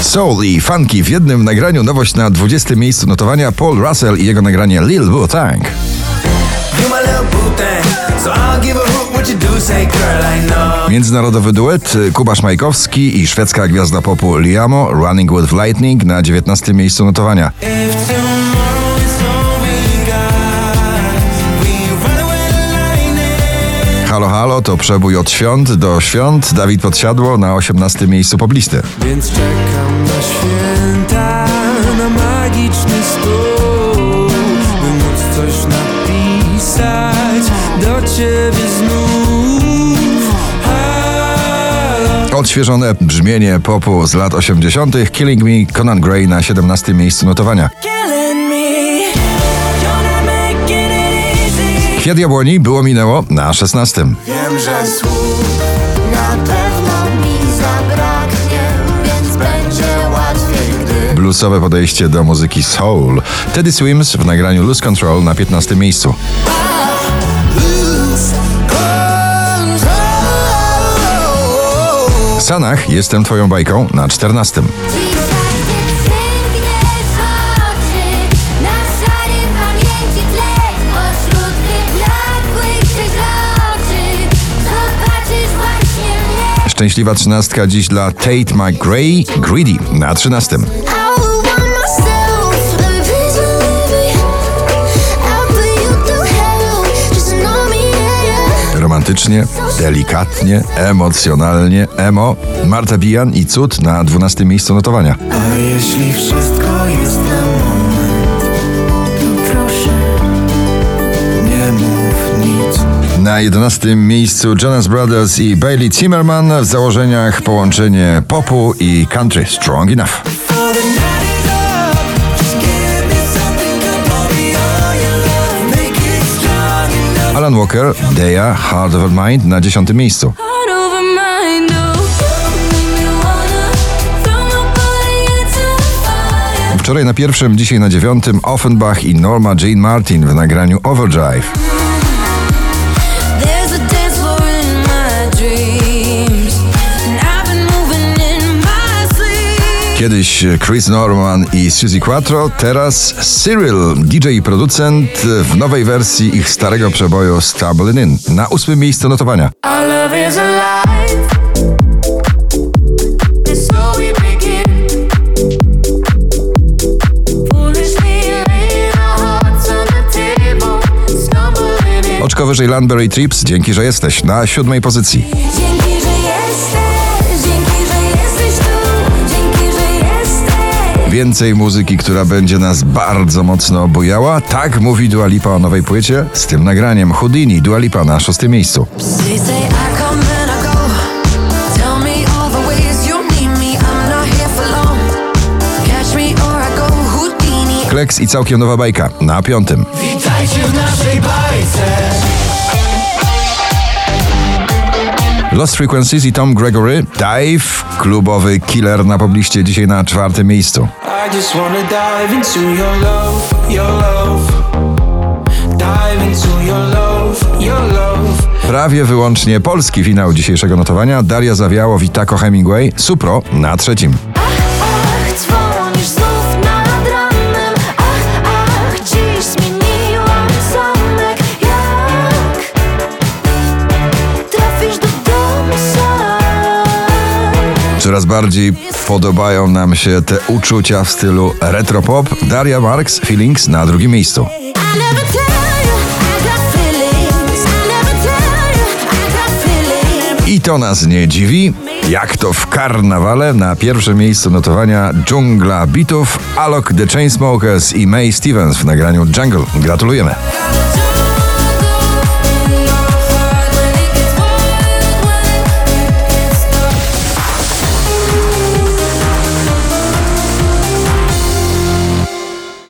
Soul i funky w jednym nagraniu. Nowość na 20 miejscu notowania Paul Russell i jego nagranie Lil Wu Tang. Międzynarodowy duet Kubasz Majkowski i szwedzka gwiazda popu Liamo Running with Lightning na 19 miejscu notowania. Halo Halo to przebój od świąt do świąt. Dawid Podsiadło na 18 miejscu poblisty. Więc czekam na święta, na magiczny stół, by móc coś napisać do ciebie znów. Halo. Odświeżone brzmienie popu z lat 80. Killing Me, Conan Gray na 17 miejscu notowania. Kwiat Jabłoni było minęło na 16. Wiem, że słów na pewno mi zabraknie, więc będzie łatwiej, gdy Bluesowe podejście do muzyki soul. Teddy Swims w nagraniu Lose Control na 15 miejscu. Sanach, jestem twoją bajką na 14. Szczęśliwa trzynastka dziś dla Tate McGray, Greedy na 13. I will want myself, let me please believe I'll put you through hell, just to know me, yeah, yeah Romantycznie, delikatnie, emocjonalnie, emo. Marta Bijan i Cud na 12 miejscu notowania. A jeśli wszystko jest Na 11 miejscu Jonas Brothers i Bailey Zimmerman w założeniach połączenie popu i country Strong Enough. Alan Walker, Deja, Heart of a Mind na 10 miejscu. Over fire Wczoraj na pierwszym, dzisiaj na dziewiątym Offenbach i Norma Jean Martin w nagraniu Overdrive. Kiedyś Chris Norman i Suzy Quattro, teraz Cyril, DJ i producent w nowej wersji ich starego przeboju Stumbling In na ósmym miejscu notowania. Oczko wyżej Landberry Trips, dzięki, że jesteś na siódmej pozycji. Więcej muzyki, która będzie nas bardzo mocno bujała. Tak mówi Dua Lipa o nowej płycie z tym nagraniem Houdini Dua Lipa na szóstym miejscu. Kleks i całkiem nowa bajka na piątym. Witajcie w naszej bajce. Lost Frequencies i Tom Gregory Dive, klubowy killer na pobliście dzisiaj na czwartym miejscu. I just wanna dive into your love, your love. Dive into your love, your love. Prawie wyłącznie polski finał dzisiejszego notowania. Daria Zawiało, Witako Hemingway, Supro na trzecim. Coraz bardziej podobają nam się te uczucia w stylu retropop. Daria Marks, Feelings na drugim miejscu. I to nas nie dziwi, jak to w karnawale na pierwszym miejscu notowania dżungla bitów Alok The Chainsmokers i May Stevens w nagraniu Jungle. Gratulujemy.